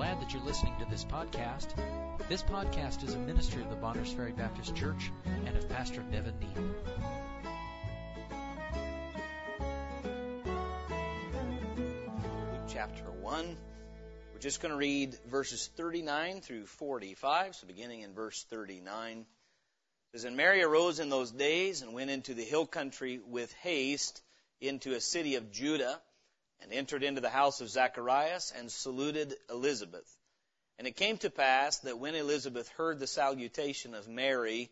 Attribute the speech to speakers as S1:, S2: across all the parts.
S1: glad that you're listening to this podcast. This podcast is a ministry of the Bonners Ferry Baptist Church and of Pastor Nevin Neal.
S2: Luke chapter 1. We're just going to read verses 39 through 45, so beginning in verse 39. It says, And Mary arose in those days and went into the hill country with haste into a city of Judah and entered into the house of Zacharias and saluted Elizabeth. And it came to pass that when Elizabeth heard the salutation of Mary,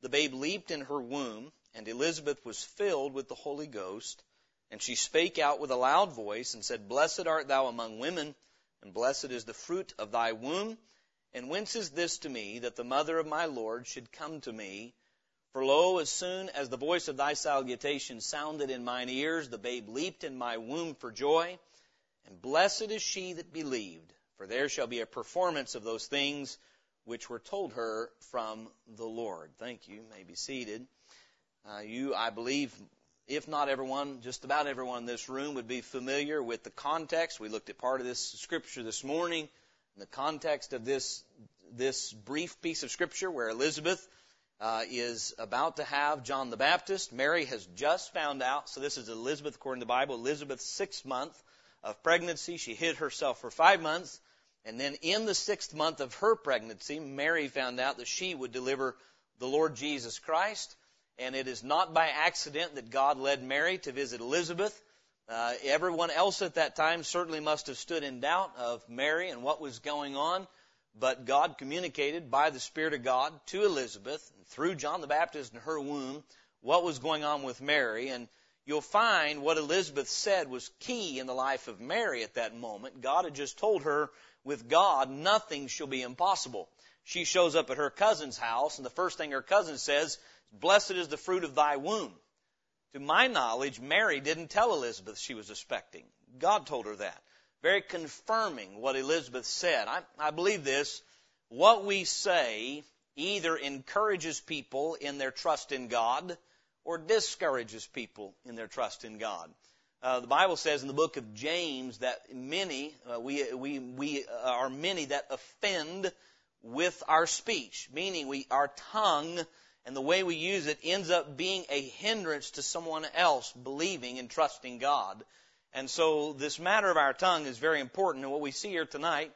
S2: the babe leaped in her womb, and Elizabeth was filled with the Holy Ghost. And she spake out with a loud voice and said, Blessed art thou among women, and blessed is the fruit of thy womb. And whence is this to me that the mother of my Lord should come to me? For lo, as soon as the voice of thy salutation sounded in mine ears, the babe leaped in my womb for joy. And blessed is she that believed, for there shall be a performance of those things which were told her from the Lord. Thank you. you may be seated. Uh, you, I believe, if not everyone, just about everyone in this room would be familiar with the context. We looked at part of this scripture this morning, in the context of this this brief piece of scripture where Elizabeth uh, is about to have John the Baptist. Mary has just found out, so this is Elizabeth according to the Bible, Elizabeth's sixth month of pregnancy. She hid herself for five months. And then in the sixth month of her pregnancy, Mary found out that she would deliver the Lord Jesus Christ. And it is not by accident that God led Mary to visit Elizabeth. Uh, everyone else at that time certainly must have stood in doubt of Mary and what was going on. But God communicated by the Spirit of God to Elizabeth through John the Baptist in her womb what was going on with Mary. And you'll find what Elizabeth said was key in the life of Mary at that moment. God had just told her, with God, nothing shall be impossible. She shows up at her cousin's house, and the first thing her cousin says, Blessed is the fruit of thy womb. To my knowledge, Mary didn't tell Elizabeth she was expecting. God told her that very confirming what Elizabeth said. I, I believe this. What we say either encourages people in their trust in God or discourages people in their trust in God. Uh, the Bible says in the book of James that many, uh, we, we, we are many that offend with our speech, meaning we, our tongue and the way we use it ends up being a hindrance to someone else believing and trusting God. And so this matter of our tongue is very important. And what we see here tonight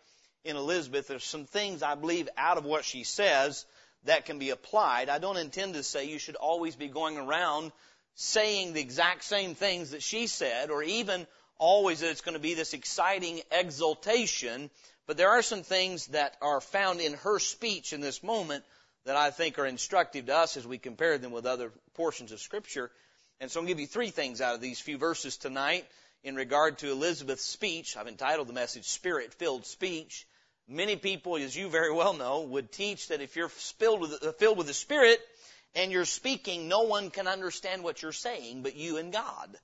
S2: in Elizabeth, there's some things I believe out of what she says that can be applied. I don't intend to say you should always be going around saying the exact same things that she said, or even always that it's going to be this exciting exultation. But there are some things that are found in her speech in this moment that I think are instructive to us as we compare them with other portions of Scripture. And so I'm going to give you three things out of these few verses tonight in regard to Elizabeth's speech. I've entitled the message Spirit Filled Speech. Many people, as you very well know, would teach that if you're filled with, uh, filled with the Spirit and you're speaking, no one can understand what you're saying but you and God.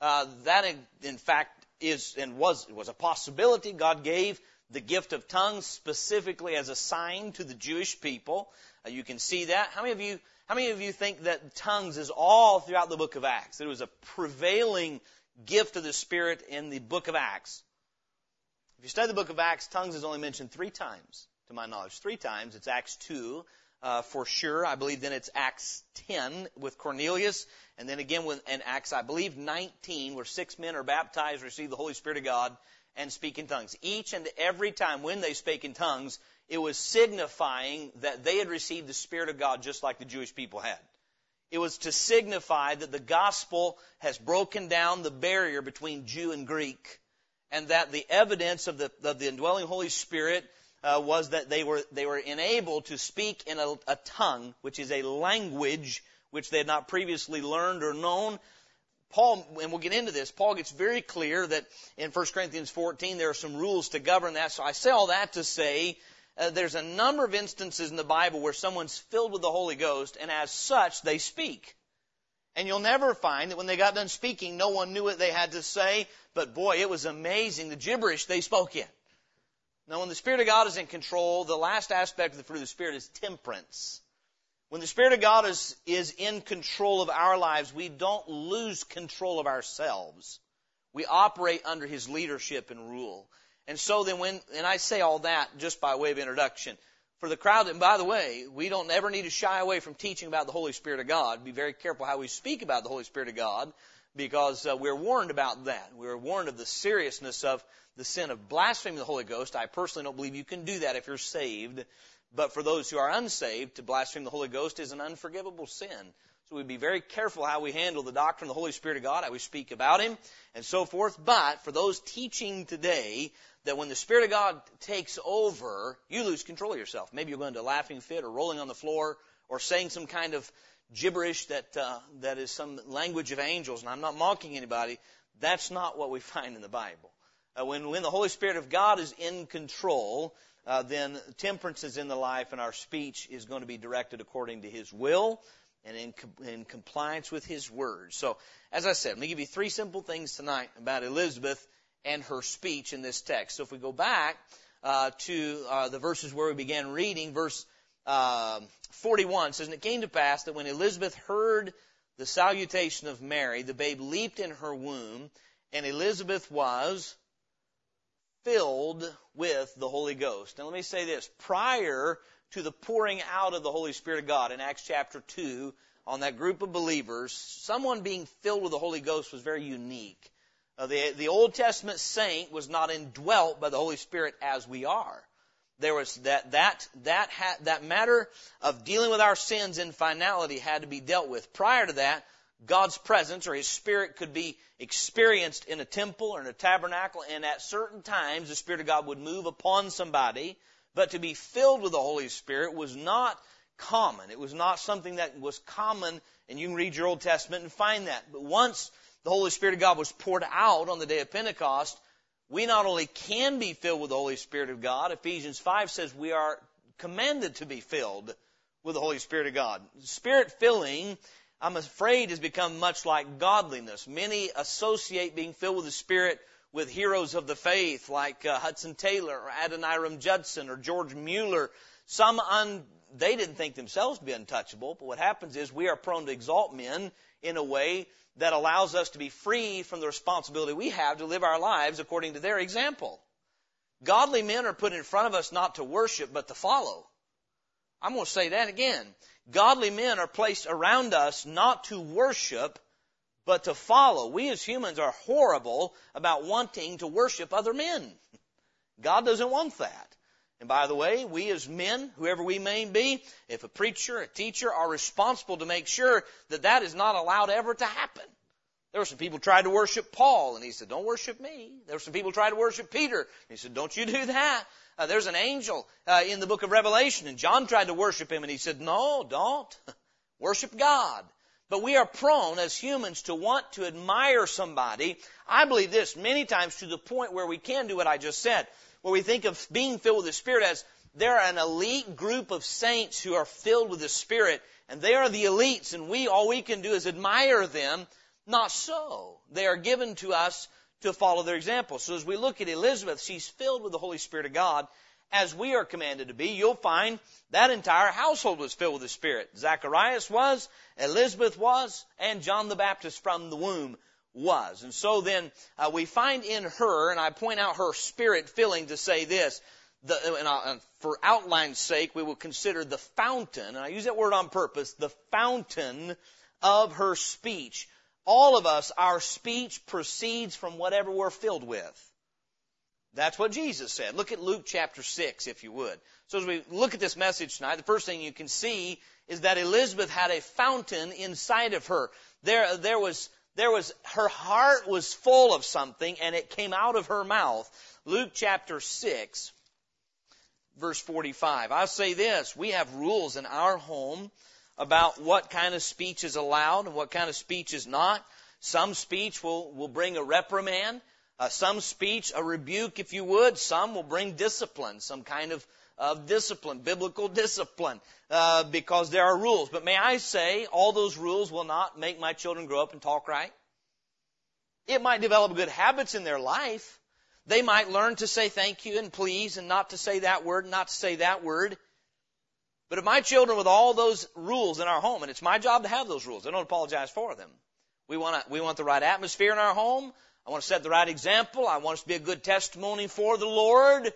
S2: Uh, that, in fact, is and was was a possibility. God gave the gift of tongues specifically as a sign to the Jewish people. Uh, you can see that. How many of you? How many of you think that tongues is all throughout the book of Acts? It was a prevailing gift of the Spirit in the book of Acts. If you study the book of Acts, tongues is only mentioned three times, to my knowledge. Three times. It's Acts 2, uh, for sure. I believe then it's Acts 10 with Cornelius, and then again with, in Acts, I believe 19, where six men are baptized, receive the Holy Spirit of God, and speak in tongues. Each and every time when they spake in tongues, it was signifying that they had received the Spirit of God just like the Jewish people had. It was to signify that the gospel has broken down the barrier between Jew and Greek, and that the evidence of the, of the indwelling Holy Spirit uh, was that they were, they were enabled to speak in a, a tongue, which is a language which they had not previously learned or known. Paul, and we'll get into this, Paul gets very clear that in 1 Corinthians 14 there are some rules to govern that. So I say all that to say uh, there's a number of instances in the Bible where someone's filled with the Holy Ghost, and as such, they speak. And you'll never find that when they got done speaking, no one knew what they had to say, but boy, it was amazing the gibberish they spoke in. Now, when the Spirit of God is in control, the last aspect of the fruit of the Spirit is temperance. When the Spirit of God is, is in control of our lives, we don't lose control of ourselves. We operate under His leadership and rule. And so then when, and I say all that just by way of introduction, for the crowd, and by the way, we don't ever need to shy away from teaching about the Holy Spirit of God. Be very careful how we speak about the Holy Spirit of God because uh, we're warned about that. We're warned of the seriousness of the sin of blaspheming the Holy Ghost. I personally don't believe you can do that if you're saved. But for those who are unsaved, to blaspheme the Holy Ghost is an unforgivable sin. So we'd be very careful how we handle the doctrine of the Holy Spirit of God, how we speak about Him, and so forth. But for those teaching today that when the Spirit of God takes over, you lose control of yourself. Maybe you're going to a laughing fit or rolling on the floor or saying some kind of gibberish that uh, that is some language of angels. And I'm not mocking anybody. That's not what we find in the Bible. Uh, when when the Holy Spirit of God is in control, uh, then temperance is in the life, and our speech is going to be directed according to His will and in, in compliance with His word. So, as I said, let me give you three simple things tonight about Elizabeth and her speech in this text. So, if we go back uh, to uh, the verses where we began reading, verse uh, 41 says, And it came to pass that when Elizabeth heard the salutation of Mary, the babe leaped in her womb, and Elizabeth was filled with the Holy Ghost. Now let me say this. Prior to the pouring out of the Holy Spirit of God in Acts chapter 2 on that group of believers, someone being filled with the Holy Ghost was very unique. Uh, the, the Old Testament saint was not indwelt by the Holy Spirit as we are. There was that, that, that, ha, that matter of dealing with our sins in finality had to be dealt with. Prior to that, God's presence or His Spirit could be experienced in a temple or in a tabernacle, and at certain times the Spirit of God would move upon somebody but to be filled with the Holy Spirit was not common. It was not something that was common, and you can read your Old Testament and find that. But once the Holy Spirit of God was poured out on the day of Pentecost, we not only can be filled with the Holy Spirit of God, Ephesians 5 says we are commanded to be filled with the Holy Spirit of God. Spirit filling, I'm afraid, has become much like godliness. Many associate being filled with the Spirit with heroes of the faith like uh, Hudson Taylor or Adoniram Judson or George Mueller. Some un, they didn't think themselves to be untouchable, but what happens is we are prone to exalt men in a way that allows us to be free from the responsibility we have to live our lives according to their example. Godly men are put in front of us not to worship, but to follow. I'm going to say that again. Godly men are placed around us not to worship, but to follow. We as humans are horrible about wanting to worship other men. God doesn't want that. And by the way, we as men, whoever we may be, if a preacher, a teacher, are responsible to make sure that that is not allowed ever to happen. There were some people tried to worship Paul, and he said, "Don't worship me." There were some people tried to worship Peter, and he said, "Don't you do that." Uh, there's an angel uh, in the book of Revelation, and John tried to worship him, and he said, "No, don't worship God." But we are prone as humans to want to admire somebody. I believe this many times to the point where we can do what I just said, where we think of being filled with the Spirit as they're an elite group of saints who are filled with the Spirit, and they are the elites, and we, all we can do is admire them. Not so. They are given to us to follow their example. So as we look at Elizabeth, she's filled with the Holy Spirit of God, as we are commanded to be, you'll find that entire household was filled with the Spirit. Zacharias was, Elizabeth was, and John the Baptist from the womb was. And so then uh, we find in her, and I point out her spirit filling to say this, the, and, I, and for outline's sake, we will consider the fountain, and I use that word on purpose, the fountain of her speech. All of us, our speech proceeds from whatever we're filled with. That's what Jesus said. Look at Luke chapter 6, if you would. So as we look at this message tonight, the first thing you can see is that Elizabeth had a fountain inside of her. There, there was, there was, her heart was full of something and it came out of her mouth. Luke chapter 6, verse 45. I'll say this, we have rules in our home about what kind of speech is allowed and what kind of speech is not. Some speech will, will bring a reprimand. Uh, some speech, a rebuke, if you would. Some will bring discipline, some kind of, of discipline, biblical discipline, uh, because there are rules. But may I say, all those rules will not make my children grow up and talk right. It might develop good habits in their life. They might learn to say thank you and please and not to say that word, and not to say that word. But if my children with all those rules in our home, and it's my job to have those rules, I don't apologize for them. We want we want the right atmosphere in our home. I want to set the right example. I want us to be a good testimony for the Lord.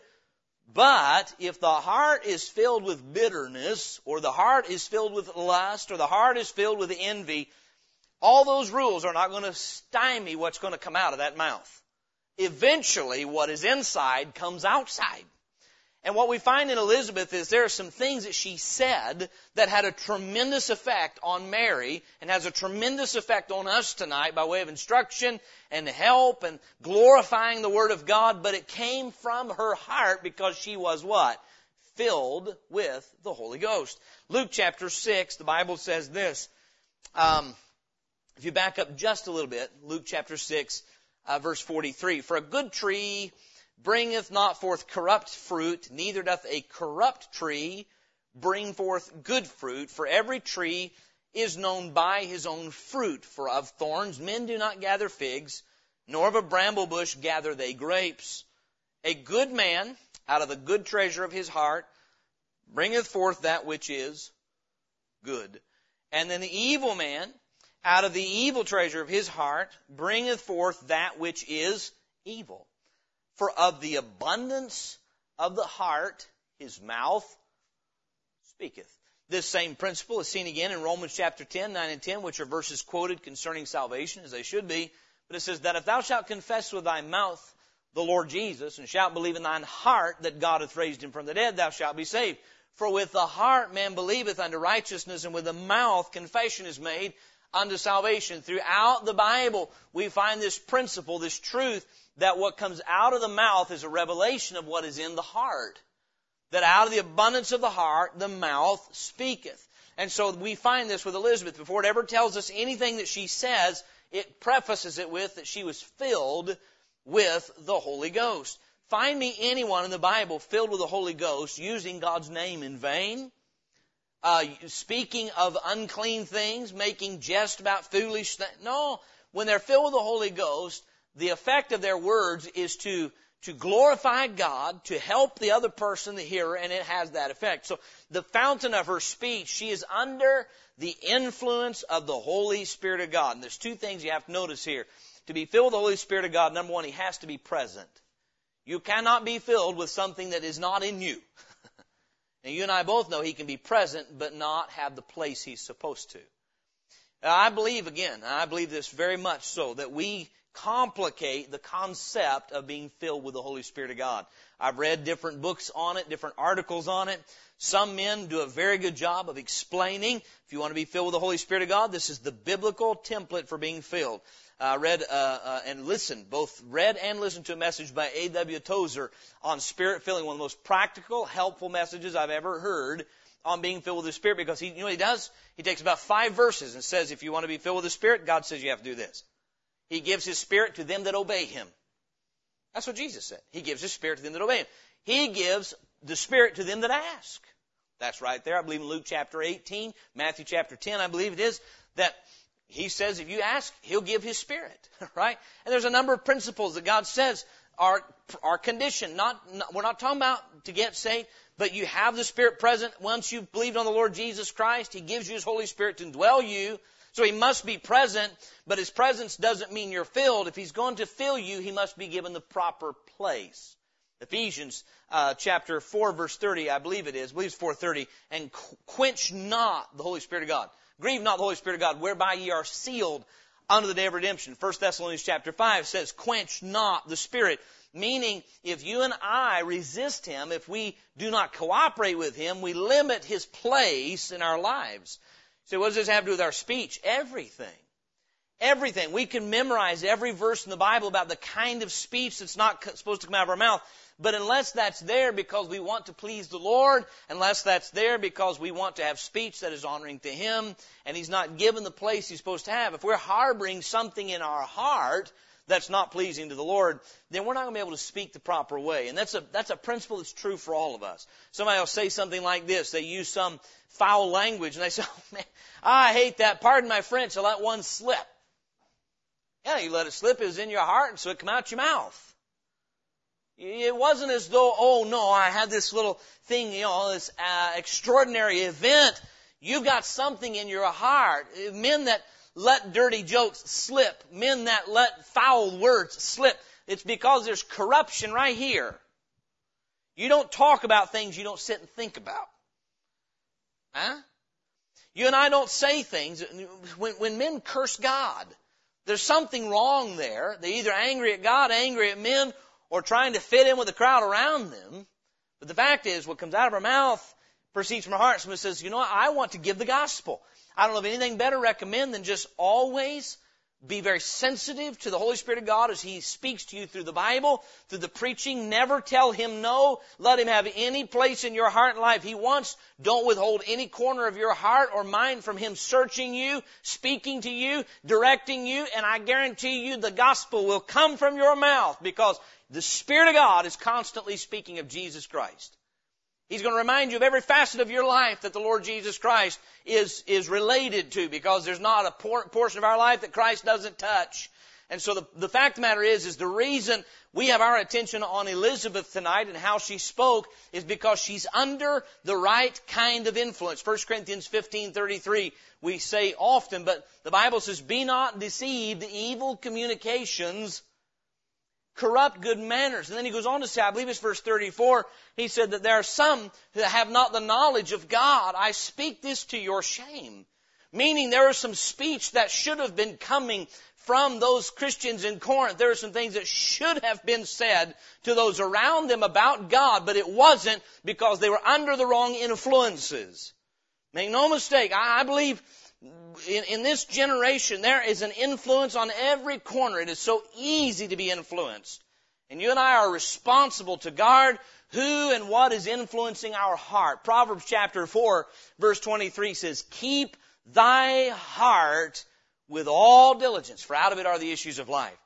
S2: But if the heart is filled with bitterness, or the heart is filled with lust, or the heart is filled with envy, all those rules are not going to stymie what's going to come out of that mouth. Eventually, what is inside comes outside. And what we find in Elizabeth is there are some things that she said that had a tremendous effect on Mary and has a tremendous effect on us tonight by way of instruction and help and glorifying the Word of God, but it came from her heart because she was what? Filled with the Holy Ghost. Luke chapter 6, the Bible says this. Um, if you back up just a little bit, Luke chapter 6, uh, verse 43. For a good tree bringeth not forth corrupt fruit, neither doth a corrupt tree bring forth good fruit. For every tree is known by his own fruit. For of thorns men do not gather figs, nor of a bramble bush gather they grapes. A good man out of the good treasure of his heart bringeth forth that which is good. And then the evil man out of the evil treasure of his heart bringeth forth that which is evil. For of the abundance of the heart, his mouth speaketh. This same principle is seen again in Romans chapter 10, 9 and 10, which are verses quoted concerning salvation, as they should be. But it says that if thou shalt confess with thy mouth the Lord Jesus, and shalt believe in thine heart that God hath raised him from the dead, thou shalt be saved. For with the heart man believeth unto righteousness, and with the mouth confession is made unto salvation. Throughout the Bible, we find this principle, this truth, that what comes out of the mouth is a revelation of what is in the heart. That out of the abundance of the heart, the mouth speaketh. And so we find this with Elizabeth. Before it ever tells us anything that she says, it prefaces it with that she was filled with the Holy Ghost. Find me anyone in the Bible filled with the Holy Ghost using God's name in vain, uh, speaking of unclean things, making jest about foolish things. No, when they're filled with the Holy Ghost, the effect of their words is to to glorify God, to help the other person, the hearer, and it has that effect. So the fountain of her speech, she is under the influence of the Holy Spirit of God. And there's two things you have to notice here. To be filled with the Holy Spirit of God, number one, He has to be present. You cannot be filled with something that is not in you. and you and I both know He can be present, but not have the place He's supposed to. I believe, again, I believe this very much so, that we complicate the concept of being filled with the Holy Spirit of God. I've read different books on it, different articles on it. Some men do a very good job of explaining. If you want to be filled with the Holy Spirit of God, this is the biblical template for being filled. I uh, read uh, uh, and listened, both read and listened to a message by A.W. Tozer on spirit filling, one of the most practical, helpful messages I've ever heard on being filled with the Spirit because he, you know he does? He takes about five verses and says, if you want to be filled with the Spirit, God says you have to do this. He gives His Spirit to them that obey Him. That's what Jesus said. He gives His Spirit to them that obey Him. He gives the Spirit to them that ask. That's right there. I believe in Luke chapter 18, Matthew chapter 10, I believe it is, that He says if you ask, He'll give His Spirit. Right? And there's a number of principles that God says are, are conditioned. Not, not, we're not talking about to get saved, but you have the Spirit present once you've believed on the Lord Jesus Christ. He gives you His Holy Spirit to indwell you so he must be present, but his presence doesn't mean you're filled. If he's going to fill you, he must be given the proper place. Ephesians uh, chapter 4 verse 30, I believe it is, I believe it's 430, and quench not the Holy Spirit of God. Grieve not the Holy Spirit of God, whereby ye are sealed unto the day of redemption. 1 Thessalonians chapter 5 says, quench not the Spirit. Meaning, if you and I resist Him, if we do not cooperate with Him, we limit His place in our lives. So what does this have to do with our speech? Everything. Everything. We can memorize every verse in the Bible about the kind of speech that's not supposed to come out of our mouth. But unless that's there because we want to please the Lord, unless that's there because we want to have speech that is honoring to Him, and He's not given the place He's supposed to have, if we're harboring something in our heart that's not pleasing to the Lord, then we're not going to be able to speak the proper way. And that's a, that's a principle that's true for all of us. Somebody will say something like this. They use some foul language and they say, oh man, I hate that. Pardon my French. I let one slip. Yeah, you let it slip. It was in your heart and so it came out your mouth. It wasn't as though, oh no, I had this little thing, you know, this uh, extraordinary event. You've got something in your heart. Men that let dirty jokes slip, men that let foul words slip, it's because there's corruption right here. You don't talk about things you don't sit and think about. Huh? You and I don't say things. When, when men curse God, there's something wrong there. They're either angry at God, angry at men, or trying to fit in with the crowd around them. But the fact is, what comes out of our mouth proceeds from our heart. Someone says, you know what? I want to give the gospel. I don't know of anything better recommend than just always be very sensitive to the Holy Spirit of God as He speaks to you through the Bible, through the preaching. Never tell Him no. Let Him have any place in your heart and life He wants. Don't withhold any corner of your heart or mind from Him searching you, speaking to you, directing you, and I guarantee you the gospel will come from your mouth because the Spirit of God is constantly speaking of Jesus Christ. He's going to remind you of every facet of your life that the Lord Jesus Christ is, is related to because there's not a por- portion of our life that Christ doesn't touch. And so the, the fact of the matter is, is the reason we have our attention on Elizabeth tonight and how she spoke is because she's under the right kind of influence. 1 Corinthians 15:33 we say often, but the Bible says, "Be not deceived; the evil communications corrupt good manners. And then he goes on to say, I believe it's verse 34, he said that there are some that have not the knowledge of God. I speak this to your shame. Meaning there is some speech that should have been coming from those Christians in Corinth. There are some things that should have been said to those around them about God, but it wasn't because they were under the wrong influences. Make no mistake, I believe in, in, this generation, there is an influence on every corner. It is so easy to be influenced. And you and I are responsible to guard who and what is influencing our heart. Proverbs chapter 4 verse 23 says, keep thy heart with all diligence, for out of it are the issues of life.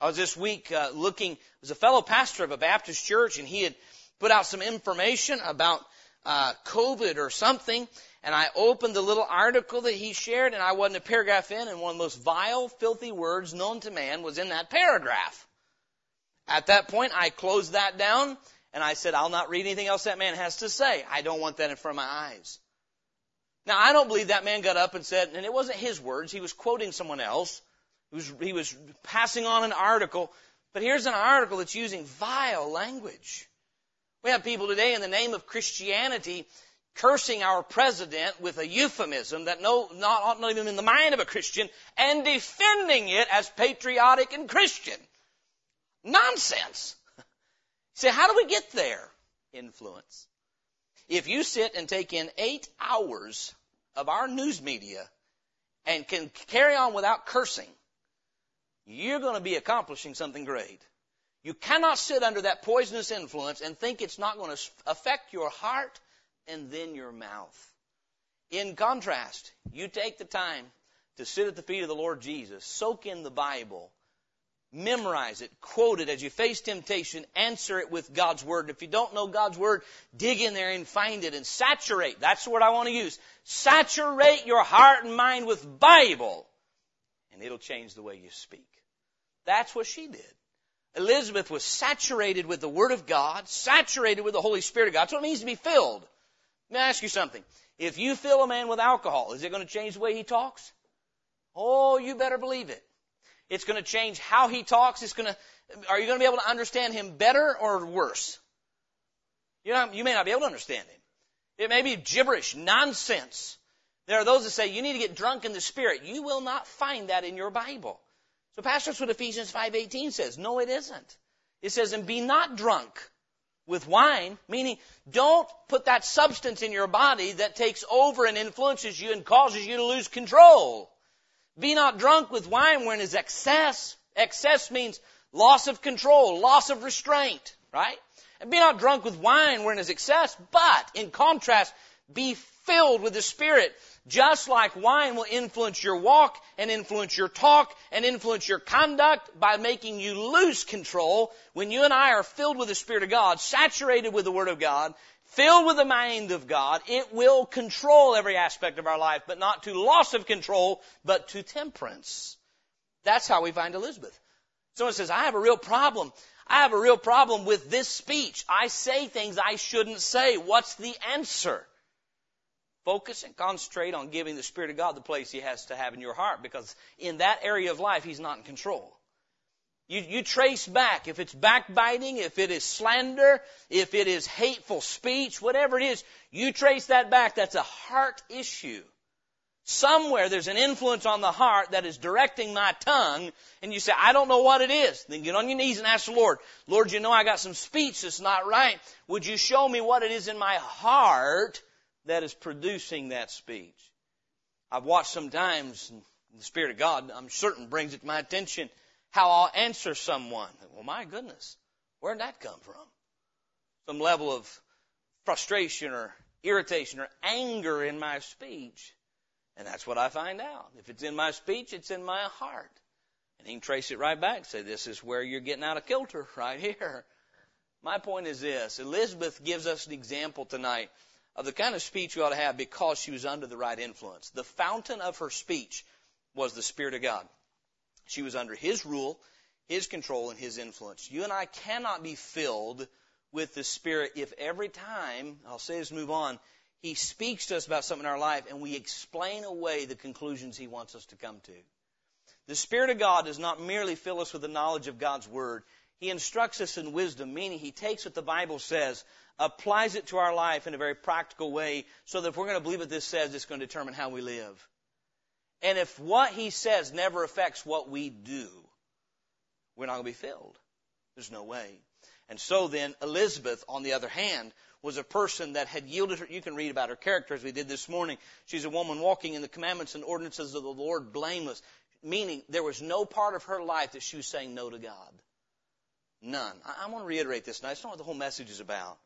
S2: I was this week uh, looking, was a fellow pastor of a Baptist church and he had put out some information about uh, COVID or something, and I opened the little article that he shared, and I wasn't a paragraph in, and one of the most vile, filthy words known to man was in that paragraph. At that point, I closed that down, and I said, I'll not read anything else that man has to say. I don't want that in front of my eyes. Now, I don't believe that man got up and said, and it wasn't his words, he was quoting someone else. He was, he was passing on an article, but here's an article that's using vile language. We have people today in the name of Christianity cursing our president with a euphemism that no, not, not even in the mind of a Christian and defending it as patriotic and Christian. Nonsense. Say, how do we get there? Influence. If you sit and take in eight hours of our news media and can carry on without cursing, you're going to be accomplishing something great. You cannot sit under that poisonous influence and think it's not going to affect your heart and then your mouth. In contrast, you take the time to sit at the feet of the Lord Jesus, soak in the Bible, memorize it, quote it as you face temptation, answer it with God's Word. If you don't know God's Word, dig in there and find it and saturate. That's the word I want to use. Saturate your heart and mind with Bible, and it'll change the way you speak. That's what she did. Elizabeth was saturated with the Word of God, saturated with the Holy Spirit of God. That's what it means to be filled. Let me ask you something. If you fill a man with alcohol, is it going to change the way he talks? Oh, you better believe it. It's going to change how he talks. It's going to, are you going to be able to understand him better or worse? You, know, you may not be able to understand him. It may be gibberish, nonsense. There are those that say you need to get drunk in the spirit. You will not find that in your Bible. So Pastor, that's what Ephesians 5.18 says. No, it isn't. It says, and be not drunk with wine, meaning don't put that substance in your body that takes over and influences you and causes you to lose control. Be not drunk with wine when is excess. Excess means loss of control, loss of restraint, right? And be not drunk with wine when is excess, but in contrast, be filled with the Spirit, just like wine will influence your walk and influence your talk and influence your conduct by making you lose control. When you and I are filled with the Spirit of God, saturated with the Word of God, filled with the mind of God, it will control every aspect of our life, but not to loss of control, but to temperance. That's how we find Elizabeth. Someone says, I have a real problem. I have a real problem with this speech. I say things I shouldn't say. What's the answer? Focus and concentrate on giving the Spirit of God the place He has to have in your heart because in that area of life He's not in control. You, you trace back, if it's backbiting, if it is slander, if it is hateful speech, whatever it is, you trace that back. That's a heart issue. Somewhere there's an influence on the heart that is directing my tongue, and you say, I don't know what it is. Then get on your knees and ask the Lord, Lord, you know I got some speech that's not right. Would you show me what it is in my heart that is producing that speech? I've watched sometimes, the Spirit of God, I'm certain, brings it to my attention, how I'll answer someone. Well, my goodness, where'd that come from? Some level of frustration or irritation or anger in my speech. And that's what I find out. If it's in my speech, it's in my heart. And he can trace it right back and say, this is where you're getting out of kilter, right here. My point is this. Elizabeth gives us an example tonight of the kind of speech we ought to have because she was under the right influence. The fountain of her speech was the Spirit of God. She was under His rule, His control, and His influence. You and I cannot be filled with the Spirit if every time, I'll say this, move on, he speaks to us about something in our life and we explain away the conclusions He wants us to come to. The Spirit of God does not merely fill us with the knowledge of God's Word. He instructs us in wisdom, meaning He takes what the Bible says, applies it to our life in a very practical way, so that if we're going to believe what this says, it's going to determine how we live. And if what He says never affects what we do, we're not going to be filled. There's no way. And so then, Elizabeth, on the other hand, was a person that had yielded her. You can read about her character as we did this morning. She's a woman walking in the commandments and ordinances of the Lord blameless, meaning there was no part of her life that she was saying no to God. None. I, I want to reiterate this now. That's not what the whole message is about.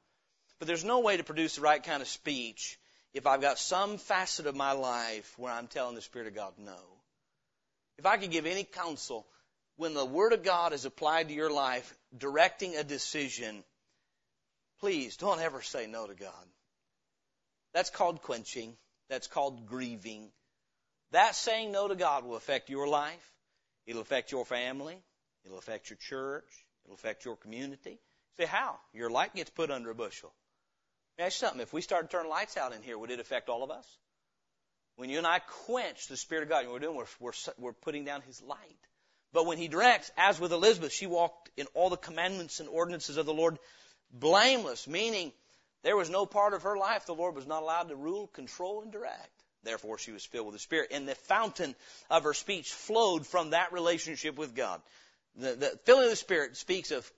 S2: But there's no way to produce the right kind of speech if I've got some facet of my life where I'm telling the Spirit of God no. If I could give any counsel, when the Word of God is applied to your life, directing a decision, Please don't ever say no to God. That's called quenching. That's called grieving. That saying no to God will affect your life. It'll affect your family. It'll affect your church. It'll affect your community. Say how? Your light gets put under a bushel. Ask something. If we started turning lights out in here, would it affect all of us? When you and I quench the Spirit of God, what we're doing, we're, we're, we're putting down His light. But when He directs, as with Elizabeth, she walked in all the commandments and ordinances of the Lord blameless, meaning there was no part of her life the Lord was not allowed to rule, control, and direct. Therefore, she was filled with the Spirit. And the fountain of her speech flowed from that relationship with God. The, the filling of the Spirit speaks of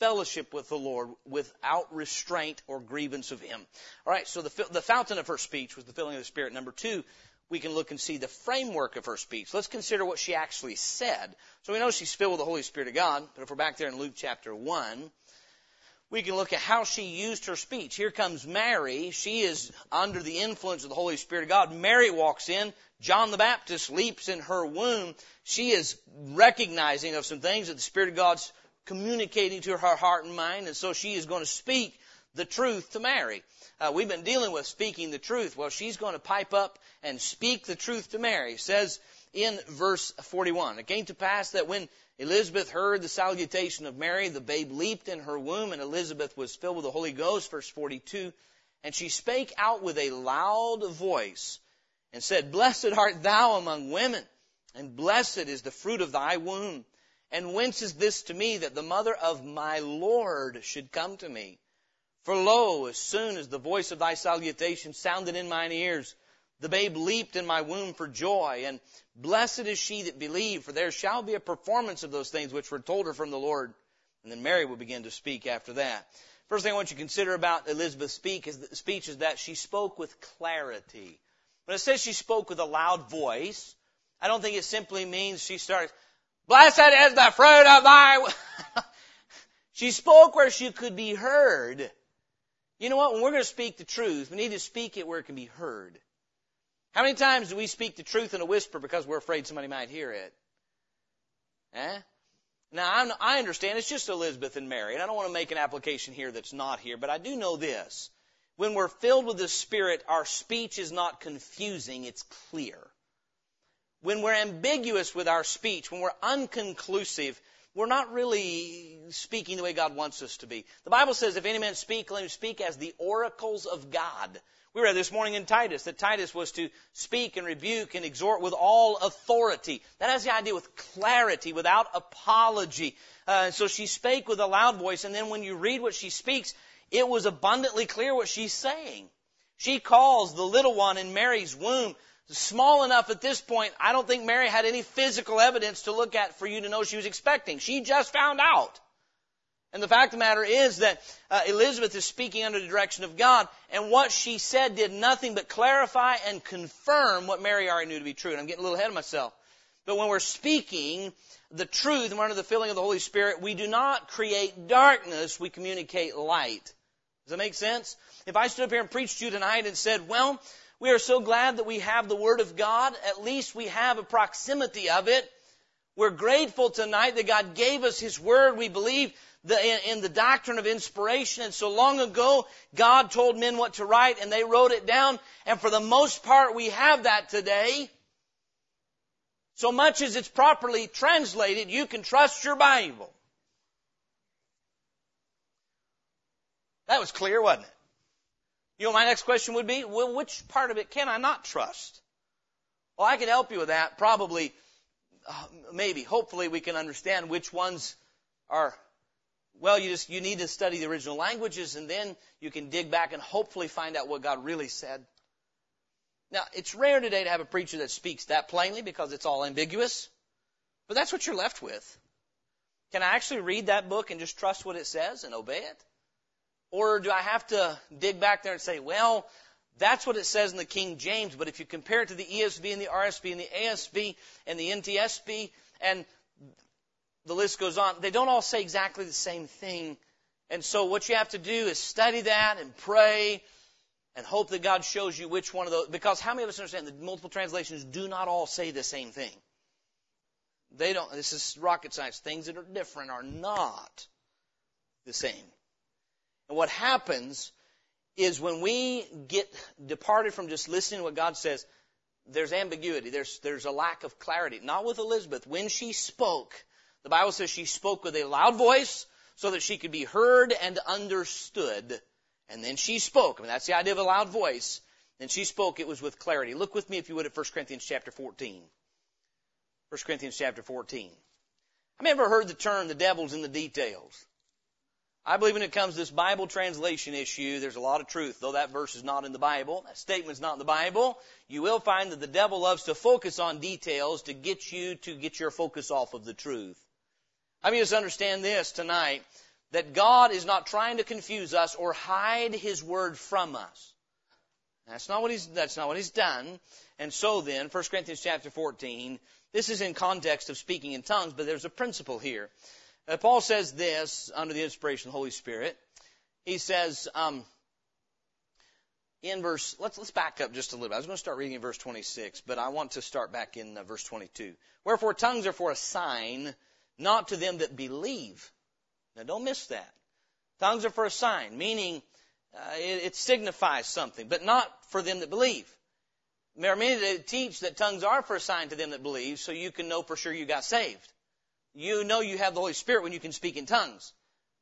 S2: fellowship with the Lord without restraint or grievance of Him. All right, so the, the fountain of her speech was the filling of the Spirit. Number two, we can look and see the framework of her speech. Let's consider what she actually said. So we know she's filled with the Holy Spirit of God, but if we're back there in Luke chapter 1, we can look at how she used her speech. Here comes Mary. She is under the influence of the Holy Spirit of God. Mary walks in. John the Baptist leaps in her womb. She is recognizing of some things that the Spirit of God's communicating to her heart and mind, and so she is going to speak the truth to Mary. Uh, we've been dealing with speaking the truth. Well, she's going to pipe up and speak the truth to Mary. It says in verse 41, It came to pass that when Elizabeth heard the salutation of Mary. The babe leaped in her womb, and Elizabeth was filled with the Holy Ghost. Verse 42. And she spake out with a loud voice and said, Blessed art thou among women, and blessed is the fruit of thy womb. And whence is this to me that the mother of my Lord should come to me? For lo, as soon as the voice of thy salutation sounded in mine ears, the babe leaped in my womb for joy, and blessed is she that believed, for there shall be a performance of those things which were told her from the Lord. And then Mary will begin to speak after that. First thing I want you to consider about Elizabeth's speak is, that, the speech is that she spoke with clarity. When it says she spoke with a loud voice, I don't think it simply means she starts, Blessed is the fruit of thy. she spoke where she could be heard. You know what? When we're going to speak the truth, we need to speak it where it can be heard. How many times do we speak the truth in a whisper because we're afraid somebody might hear it? Eh? Now, I'm, i understand it's just Elizabeth and Mary, and I don't want to make an application here that's not here, but I do know this. When we're filled with the Spirit, our speech is not confusing, it's clear. When we're ambiguous with our speech, when we're unconclusive, we're not really speaking the way God wants us to be. The Bible says, if any man speak, let him speak as the oracles of God. We read this morning in Titus that Titus was to speak and rebuke and exhort with all authority. That has the idea with clarity, without apology. Uh, so she spake with a loud voice, and then when you read what she speaks, it was abundantly clear what she's saying. She calls the little one in Mary's womb small enough at this point, I don't think Mary had any physical evidence to look at for you to know she was expecting. She just found out. And the fact of the matter is that uh, Elizabeth is speaking under the direction of God, and what she said did nothing but clarify and confirm what Mary already knew to be true. And I'm getting a little ahead of myself. But when we're speaking the truth and we're under the filling of the Holy Spirit, we do not create darkness, we communicate light. Does that make sense? If I stood up here and preached to you tonight and said, well, we are so glad that we have the Word of God, at least we have a proximity of it. We're grateful tonight that God gave us His Word. We believe the, in, in the doctrine of inspiration. And so long ago, God told men what to write and they wrote it down. And for the most part, we have that today. So much as it's properly translated, you can trust your Bible. That was clear, wasn't it? You know, my next question would be, well, which part of it can I not trust? Well, I can help you with that. Probably, uh, maybe, hopefully we can understand which ones are well, you just, you need to study the original languages and then you can dig back and hopefully find out what God really said. Now, it's rare today to have a preacher that speaks that plainly because it's all ambiguous, but that's what you're left with. Can I actually read that book and just trust what it says and obey it? Or do I have to dig back there and say, well, that's what it says in the King James, but if you compare it to the ESV and the RSV and the ASV and the NTSB and the list goes on. They don't all say exactly the same thing. And so what you have to do is study that and pray and hope that God shows you which one of those, because how many of us understand that multiple translations do not all say the same thing? They don't, this is rocket science. Things that are different are not the same. And what happens is when we get departed from just listening to what God says, there's ambiguity. There's, there's a lack of clarity. Not with Elizabeth. When she spoke, the Bible says she spoke with a loud voice so that she could be heard and understood. And then she spoke. I mean, that's the idea of a loud voice. And she spoke, it was with clarity. Look with me, if you would, at 1 Corinthians chapter 14. 1 Corinthians chapter 14. I've never heard the term the devil's in the details. I believe when it comes to this Bible translation issue, there's a lot of truth. Though that verse is not in the Bible, that statement's not in the Bible, you will find that the devil loves to focus on details to get you to get your focus off of the truth. I mean, just understand this tonight, that God is not trying to confuse us or hide His Word from us. That's not what He's, that's not what He's done. And so then, 1 Corinthians chapter 14, this is in context of speaking in tongues, but there's a principle here. Uh, Paul says this under the inspiration of the Holy Spirit. He says, um, in verse, let's, let's back up just a little bit. I was going to start reading in verse 26, but I want to start back in uh, verse 22. Wherefore tongues are for a sign, not to them that believe. Now don't miss that. Tongues are for a sign, meaning uh, it, it, signifies something, but not for them that believe. There are many that teach that tongues are for a sign to them that believe, so you can know for sure you got saved. You know you have the Holy Spirit when you can speak in tongues.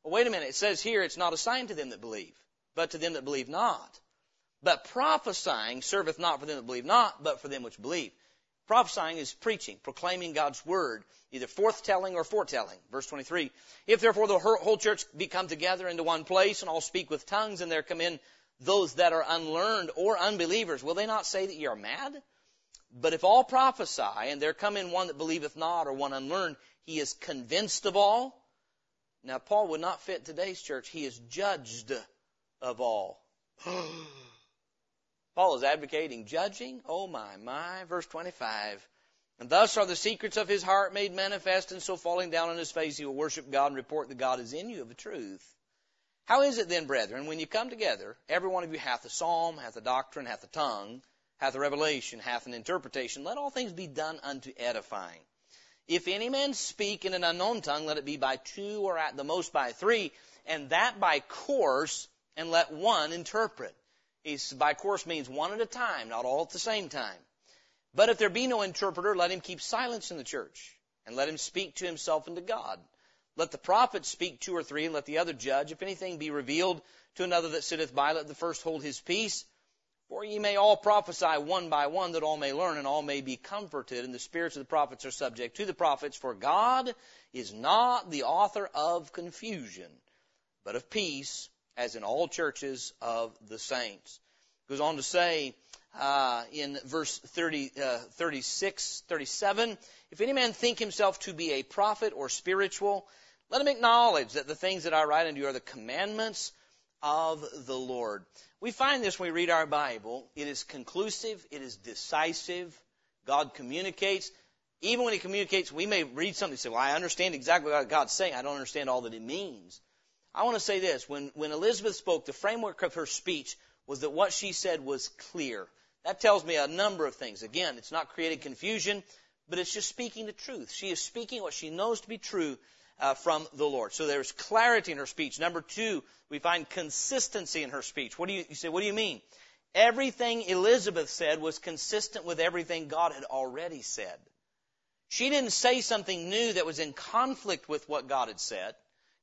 S2: Well, wait a minute. It says here it's not a sign to them that believe, but to them that believe not. But prophesying serveth not for them that believe not, but for them which believe. Prophesying is preaching, proclaiming God's word, either forthtelling or foretelling. Verse 23. If therefore the whole church be come together into one place and all speak with tongues and there come in those that are unlearned or unbelievers, will they not say that ye are mad? But if all prophesy and there come in one that believeth not or one unlearned, he is convinced of all. Now Paul would not fit today's church. He is judged of all. Paul is advocating judging. Oh my, my. Verse 25. And thus are the secrets of his heart made manifest, and so falling down on his face, he will worship God and report that God is in you of the truth. How is it then, brethren, when you come together, every one of you hath a psalm, hath a doctrine, hath a tongue, hath a revelation, hath an interpretation, let all things be done unto edifying. If any man speak in an unknown tongue, let it be by two or at the most by three, and that by course, and let one interpret. He's, by course means one at a time, not all at the same time. But if there be no interpreter, let him keep silence in the church, and let him speak to himself and to God. Let the prophet speak two or three, and let the other judge. If anything be revealed to another that sitteth by, let the first hold his peace. For ye may all prophesy one by one, that all may learn and all may be comforted, and the spirits of the prophets are subject to the prophets, for God is not the author of confusion, but of peace, as in all churches of the saints. Goes on to say uh, in verse 30, uh, 36, 37, if any man think himself to be a prophet or spiritual, let him acknowledge that the things that I write unto you are the commandments of the Lord. We find this when we read our Bible. It is conclusive, it is decisive. God communicates. Even when He communicates, we may read something and say, Well, I understand exactly what God's saying. I don't understand all that it means. I want to say this. When, when Elizabeth spoke, the framework of her speech was that what she said was clear. That tells me a number of things. Again, it's not creating confusion, but it's just speaking the truth. She is speaking what she knows to be true uh, from the Lord. So there's clarity in her speech. Number two, we find consistency in her speech. What do you, you say? What do you mean? Everything Elizabeth said was consistent with everything God had already said. She didn't say something new that was in conflict with what God had said.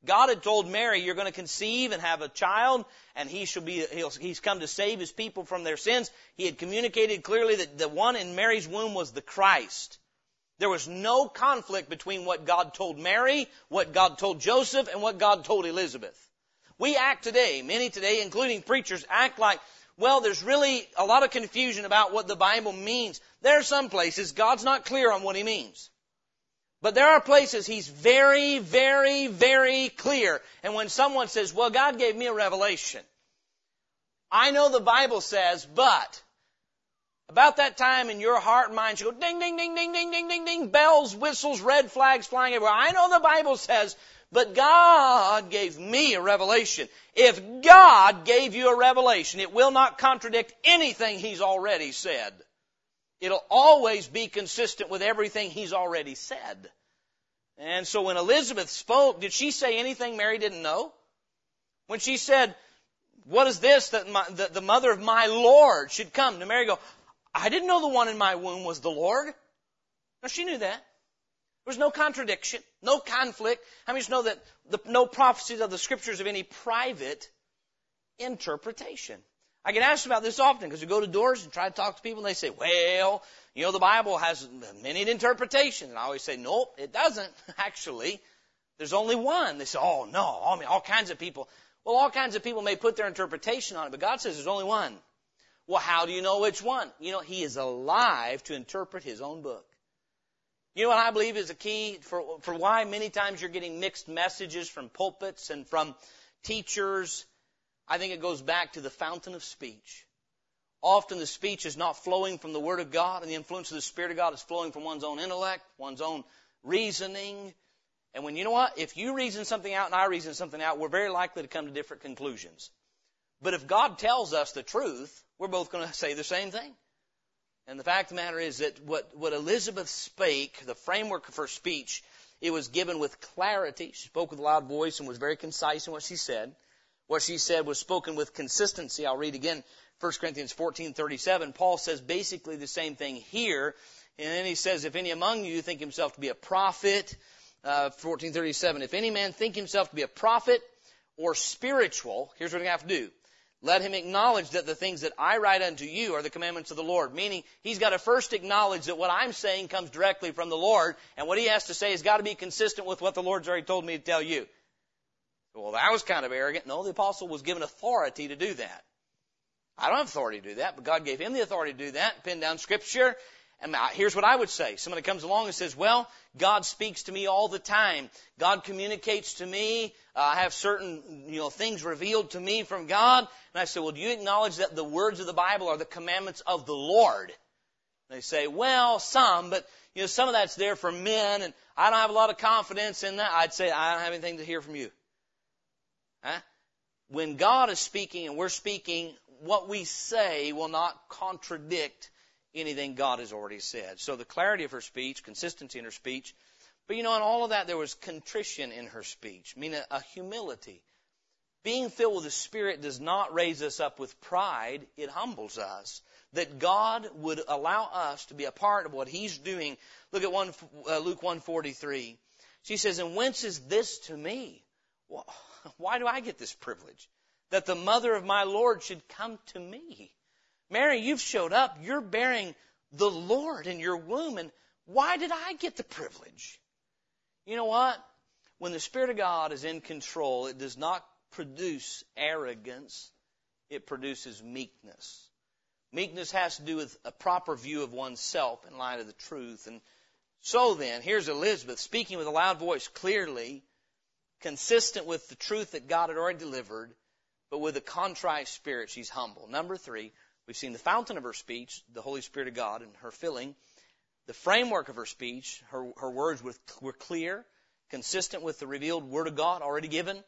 S2: God had told Mary, you're going to conceive and have a child, and he shall be, he's come to save his people from their sins. He had communicated clearly that the one in Mary's womb was the Christ. There was no conflict between what God told Mary, what God told Joseph, and what God told Elizabeth. We act today, many today, including preachers, act like, well, there's really a lot of confusion about what the Bible means. There are some places God's not clear on what He means. But there are places He's very, very, very clear. And when someone says, well, God gave me a revelation, I know the Bible says, but, about that time in your heart and mind should go ding, ding, ding, ding, ding, ding, ding, ding, bells, whistles, red flags flying everywhere. I know the Bible says, but God gave me a revelation. If God gave you a revelation, it will not contradict anything He's already said. It'll always be consistent with everything He's already said. And so when Elizabeth spoke, did she say anything Mary didn't know? When she said, what is this that, my, that the mother of my Lord should come? To Mary go, I didn't know the one in my womb was the Lord. No, she knew that. There was no contradiction, no conflict. How many just know that the, no prophecies of the scriptures of any private interpretation? I get asked about this often because we go to doors and try to talk to people and they say, well, you know, the Bible has many interpretations. And I always say, nope, it doesn't, actually. There's only one. They say, oh, no, I mean, all kinds of people. Well, all kinds of people may put their interpretation on it, but God says there's only one. Well, how do you know which one? You know, he is alive to interpret his own book. You know what I believe is a key for, for why many times you're getting mixed messages from pulpits and from teachers? I think it goes back to the fountain of speech. Often the speech is not flowing from the Word of God, and the influence of the Spirit of God is flowing from one's own intellect, one's own reasoning. And when you know what? If you reason something out and I reason something out, we're very likely to come to different conclusions. But if God tells us the truth, we're both going to say the same thing. And the fact of the matter is that what, what Elizabeth spake, the framework of her speech, it was given with clarity. She spoke with a loud voice and was very concise in what she said. What she said was spoken with consistency. I'll read again 1 Corinthians 14:37. Paul says basically the same thing here. And then he says, if any among you think himself to be a prophet, uh, 1437, if any man think himself to be a prophet or spiritual, here's what we have to do. Let him acknowledge that the things that I write unto you are the commandments of the Lord. Meaning, he's got to first acknowledge that what I'm saying comes directly from the Lord, and what he has to say has got to be consistent with what the Lord's already told me to tell you. Well, that was kind of arrogant. No, the apostle was given authority to do that. I don't have authority to do that, but God gave him the authority to do that, pin down scripture, and here's what I would say. Somebody comes along and says, well, God speaks to me all the time. God communicates to me. Uh, I have certain, you know, things revealed to me from God. And I say, well, do you acknowledge that the words of the Bible are the commandments of the Lord? And they say, well, some, but, you know, some of that's there for men, and I don't have a lot of confidence in that. I'd say, I don't have anything to hear from you. Huh? When God is speaking and we're speaking, what we say will not contradict anything God has already said. So the clarity of her speech, consistency in her speech, but you know, in all of that, there was contrition in her speech, meaning a, a humility. Being filled with the Spirit does not raise us up with pride, it humbles us. That God would allow us to be a part of what He's doing. Look at one, uh, Luke 143. She says, And whence is this to me? Well, why do I get this privilege? That the mother of my Lord should come to me. Mary, you've showed up. You're bearing the Lord in your womb. And why did I get the privilege? You know what? When the Spirit of God is in control, it does not produce arrogance. It produces meekness. Meekness has to do with a proper view of oneself in light of the truth. And so then, here's Elizabeth speaking with a loud voice clearly, consistent with the truth that God had already delivered, but with a contrite spirit, she's humble. Number three, we've seen the fountain of her speech, the Holy Spirit of God, and her filling. The framework of her speech, her, her words were, were clear, consistent with the revealed Word of God already given,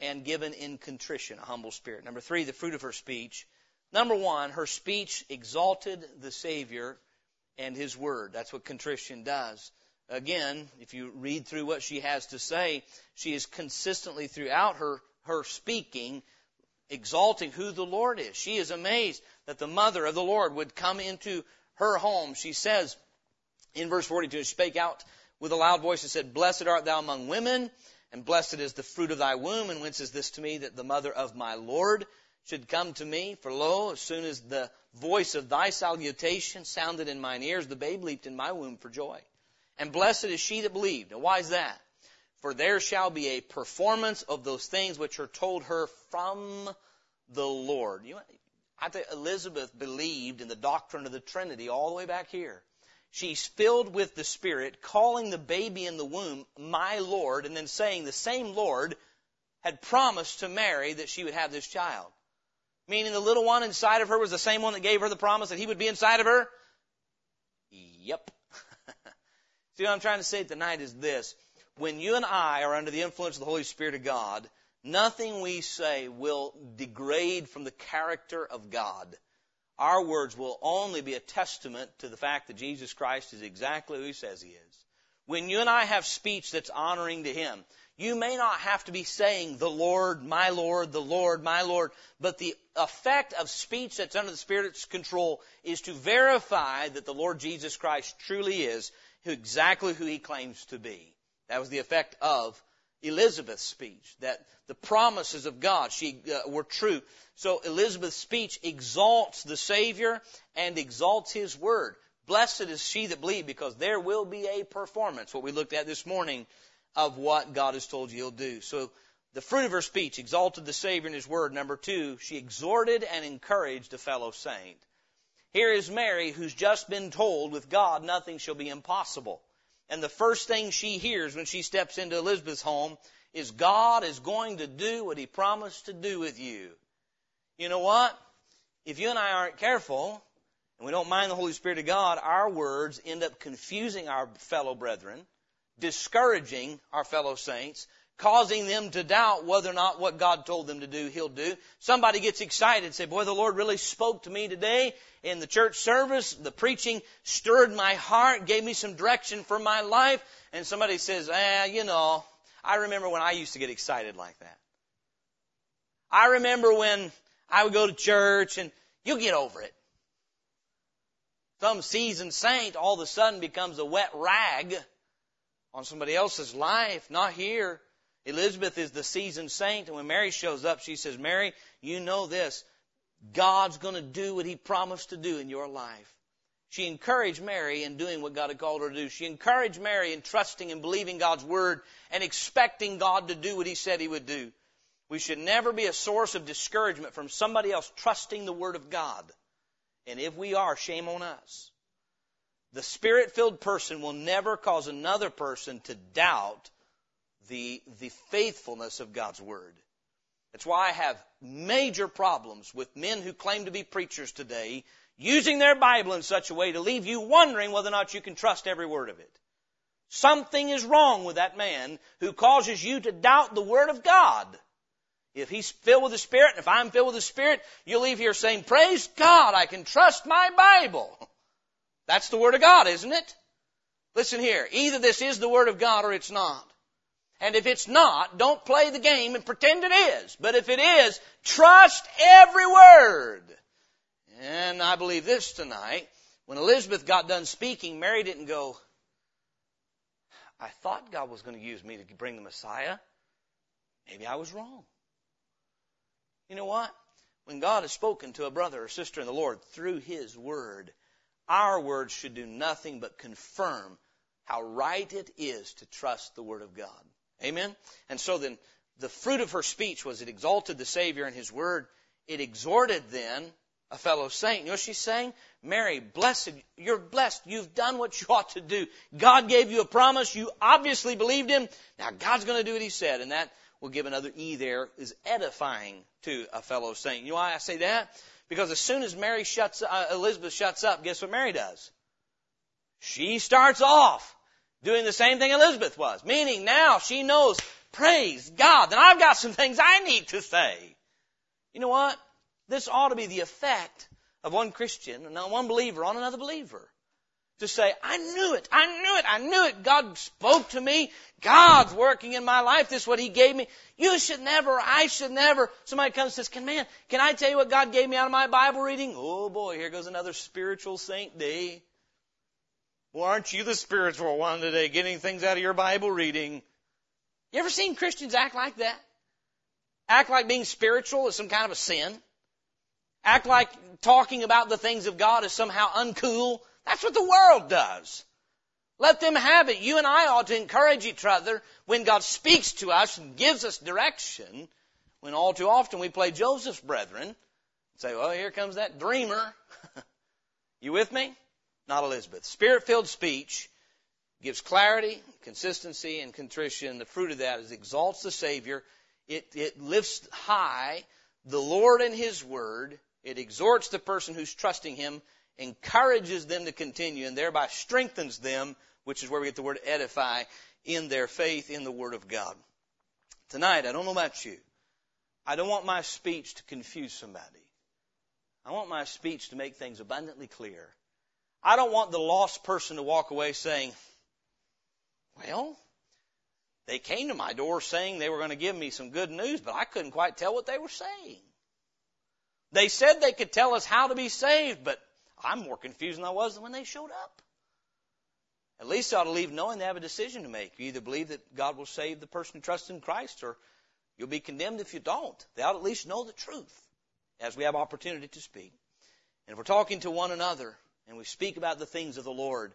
S2: and given in contrition, a humble spirit. Number three, the fruit of her speech. Number one, her speech exalted the Savior and His Word. That's what contrition does. Again, if you read through what she has to say, she is consistently throughout her, her speaking exalting who the Lord is. She is amazed that the mother of the Lord would come into her home. She says in verse 42, she spake out with a loud voice and said, Blessed art thou among women, and blessed is the fruit of thy womb. And whence is this to me that the mother of my Lord should come to me? For lo, as soon as the voice of thy salutation sounded in mine ears, the babe leaped in my womb for joy. And blessed is she that believed. Now why is that? For there shall be a performance of those things which are told her from the Lord. You know, I think Elizabeth believed in the doctrine of the Trinity all the way back here. She's filled with the Spirit, calling the baby in the womb my Lord, and then saying the same Lord had promised to Mary that she would have this child. Meaning the little one inside of her was the same one that gave her the promise that he would be inside of her? Yep. See what I'm trying to say tonight is this. When you and I are under the influence of the Holy Spirit of God, nothing we say will degrade from the character of God our words will only be a testament to the fact that Jesus Christ is exactly who He says He is. When you and I have speech that's honoring to Him, you may not have to be saying, the Lord, my Lord, the Lord, my Lord, but the effect of speech that's under the Spirit's control is to verify that the Lord Jesus Christ truly is exactly who He claims to be. That was the effect of Elizabeth's speech, that the promises of God she, uh, were true. So Elizabeth's speech exalts the Savior and exalts His Word. Blessed is she that believed because there will be a performance, what we looked at this morning, of what God has told you He'll do. So the fruit of her speech exalted the Savior and His Word. Number two, she exhorted and encouraged a fellow saint. Here is Mary who's just been told with God nothing shall be impossible. And the first thing she hears when she steps into Elizabeth's home is God is going to do what He promised to do with you. You know what? If you and I aren't careful, and we don't mind the Holy Spirit of God, our words end up confusing our fellow brethren, discouraging our fellow saints, causing them to doubt whether or not what God told them to do, He'll do. Somebody gets excited and say, boy, the Lord really spoke to me today in the church service. The preaching stirred my heart, gave me some direction for my life. And somebody says, eh, you know, I remember when I used to get excited like that. I remember when I would go to church and you'll get over it. Some seasoned saint all of a sudden becomes a wet rag on somebody else's life, not here. Elizabeth is the seasoned saint, and when Mary shows up, she says, Mary, you know this. God's going to do what He promised to do in your life. She encouraged Mary in doing what God had called her to do. She encouraged Mary in trusting and believing God's Word and expecting God to do what He said He would do. We should never be a source of discouragement from somebody else trusting the Word of God. And if we are, shame on us. The Spirit filled person will never cause another person to doubt the, the faithfulness of God's Word. That's why I have major problems with men who claim to be preachers today using their Bible in such a way to leave you wondering whether or not you can trust every word of it. Something is wrong with that man who causes you to doubt the Word of God. If he's filled with the Spirit, and if I'm filled with the Spirit, you'll leave here saying, Praise God, I can trust my Bible. That's the Word of God, isn't it? Listen here. Either this is the Word of God or it's not. And if it's not, don't play the game and pretend it is. But if it is, trust every word. And I believe this tonight. When Elizabeth got done speaking, Mary didn't go, I thought God was going to use me to bring the Messiah. Maybe I was wrong. You know what? when God has spoken to a brother or sister in the Lord through His Word, our words should do nothing but confirm how right it is to trust the Word of God. Amen? And so then, the fruit of her speech was it exalted the Savior and His Word. It exhorted then a fellow saint. You know what she's saying? Mary, blessed, you're blessed. You've done what you ought to do. God gave you a promise. You obviously believed Him. Now God's going to do what He said. And that will give another E there is edifying to a fellow saint. You know why I say that? Because as soon as Mary shuts, uh, Elizabeth shuts up, guess what Mary does? She starts off doing the same thing Elizabeth was. Meaning now she knows, praise God, then I've got some things I need to say. You know what? This ought to be the effect of one Christian and one believer on another believer to say, I knew it, I knew it, I knew it. God spoke to me. God's working in my life. This is what He gave me. You should never, I should never. Somebody comes and says, Can man, can I tell you what God gave me out of my Bible reading? Oh boy, here goes another spiritual saint day. Well, aren't you the spiritual one today, getting things out of your Bible reading? You ever seen Christians act like that? Act like being spiritual is some kind of a sin? Act like talking about the things of God is somehow uncool? That's what the world does. Let them have it. You and I ought to encourage each other when God speaks to us and gives us direction, when all too often we play Joseph's brethren and say, well, here comes that dreamer. you with me? Not Elizabeth. Spirit filled speech gives clarity, consistency, and contrition. The fruit of that is exalts the Savior. It, it lifts high the Lord and His Word. It exhorts the person who's trusting Him encourages them to continue and thereby strengthens them, which is where we get the word edify, in their faith in the Word of God. Tonight, I don't know about you. I don't want my speech to confuse somebody. I want my speech to make things abundantly clear. I don't want the lost person to walk away saying, well, they came to my door saying they were going to give me some good news, but I couldn't quite tell what they were saying. They said they could tell us how to be saved, but I'm more confused than I was when they showed up. At least I ought to leave knowing they have a decision to make. You either believe that God will save the person who trusts in Christ or you'll be condemned if you don't. They ought to at least know the truth as we have opportunity to speak. And if we're talking to one another and we speak about the things of the Lord,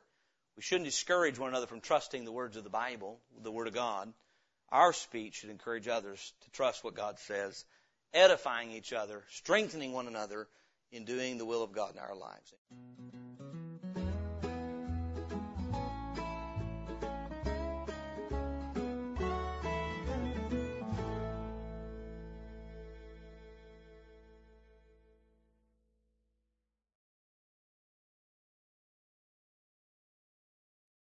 S2: we shouldn't discourage one another from trusting the words of the Bible, the Word of God. Our speech should encourage others to trust what God says, edifying each other, strengthening one another, in doing the will of God in our lives.